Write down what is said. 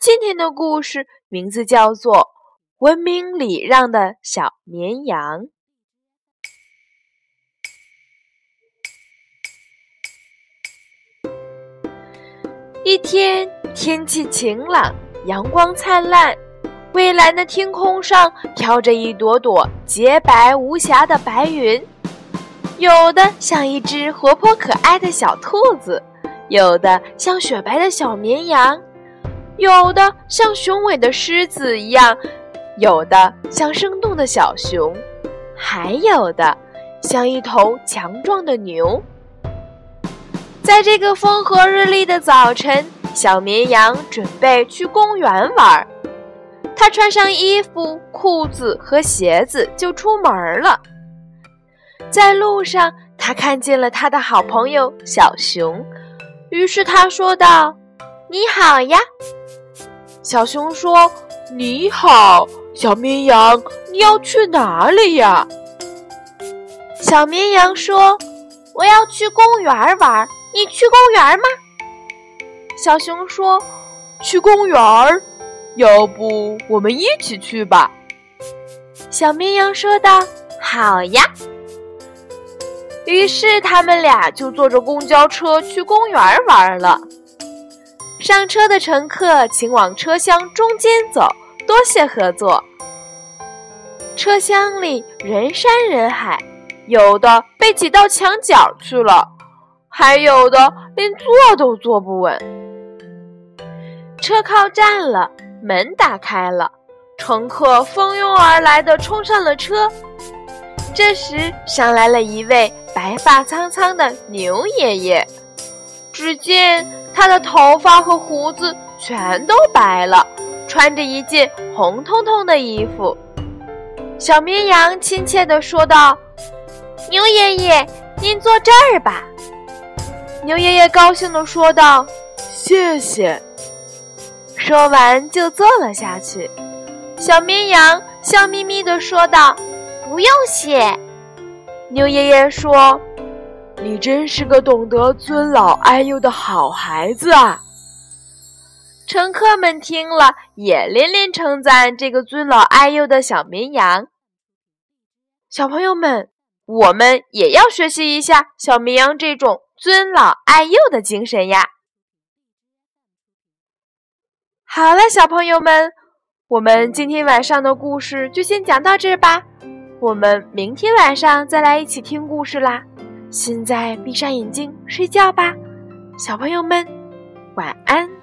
今天的故事名字叫做《文明礼让的小绵羊》。一天，天气晴朗，阳光灿烂，蔚蓝的天空上飘着一朵朵洁白无瑕的白云，有的像一只活泼可爱的小兔子，有的像雪白的小绵羊。有的像雄伟的狮子一样，有的像生动的小熊，还有的像一头强壮的牛。在这个风和日丽的早晨，小绵羊准备去公园玩。它穿上衣服、裤子和鞋子就出门了。在路上，它看见了它的好朋友小熊，于是他说道：“你好呀。”小熊说：“你好，小绵羊，你要去哪里呀？”小绵羊说：“我要去公园玩，你去公园吗？”小熊说：“去公园，要不我们一起去吧？”小绵羊说道：“好呀。”于是他们俩就坐着公交车去公园玩了。上车的乘客，请往车厢中间走，多谢合作。车厢里人山人海，有的被挤到墙角去了，还有的连坐都坐不稳。车靠站了，门打开了，乘客蜂拥而来的冲上了车。这时，上来了一位白发苍苍的牛爷爷，只见。他的头发和胡子全都白了，穿着一件红彤彤的衣服。小绵羊亲切地说道：“牛爷爷，您坐这儿吧。”牛爷爷高兴地说道：“谢谢。”说完就坐了下去。小绵羊笑眯眯地说道：“不用谢。”牛爷爷说。你真是个懂得尊老爱幼的好孩子啊！乘客们听了也连连称赞这个尊老爱幼的小绵羊。小朋友们，我们也要学习一下小绵羊这种尊老爱幼的精神呀！好了，小朋友们，我们今天晚上的故事就先讲到这儿吧。我们明天晚上再来一起听故事啦。现在闭上眼睛睡觉吧，小朋友们，晚安。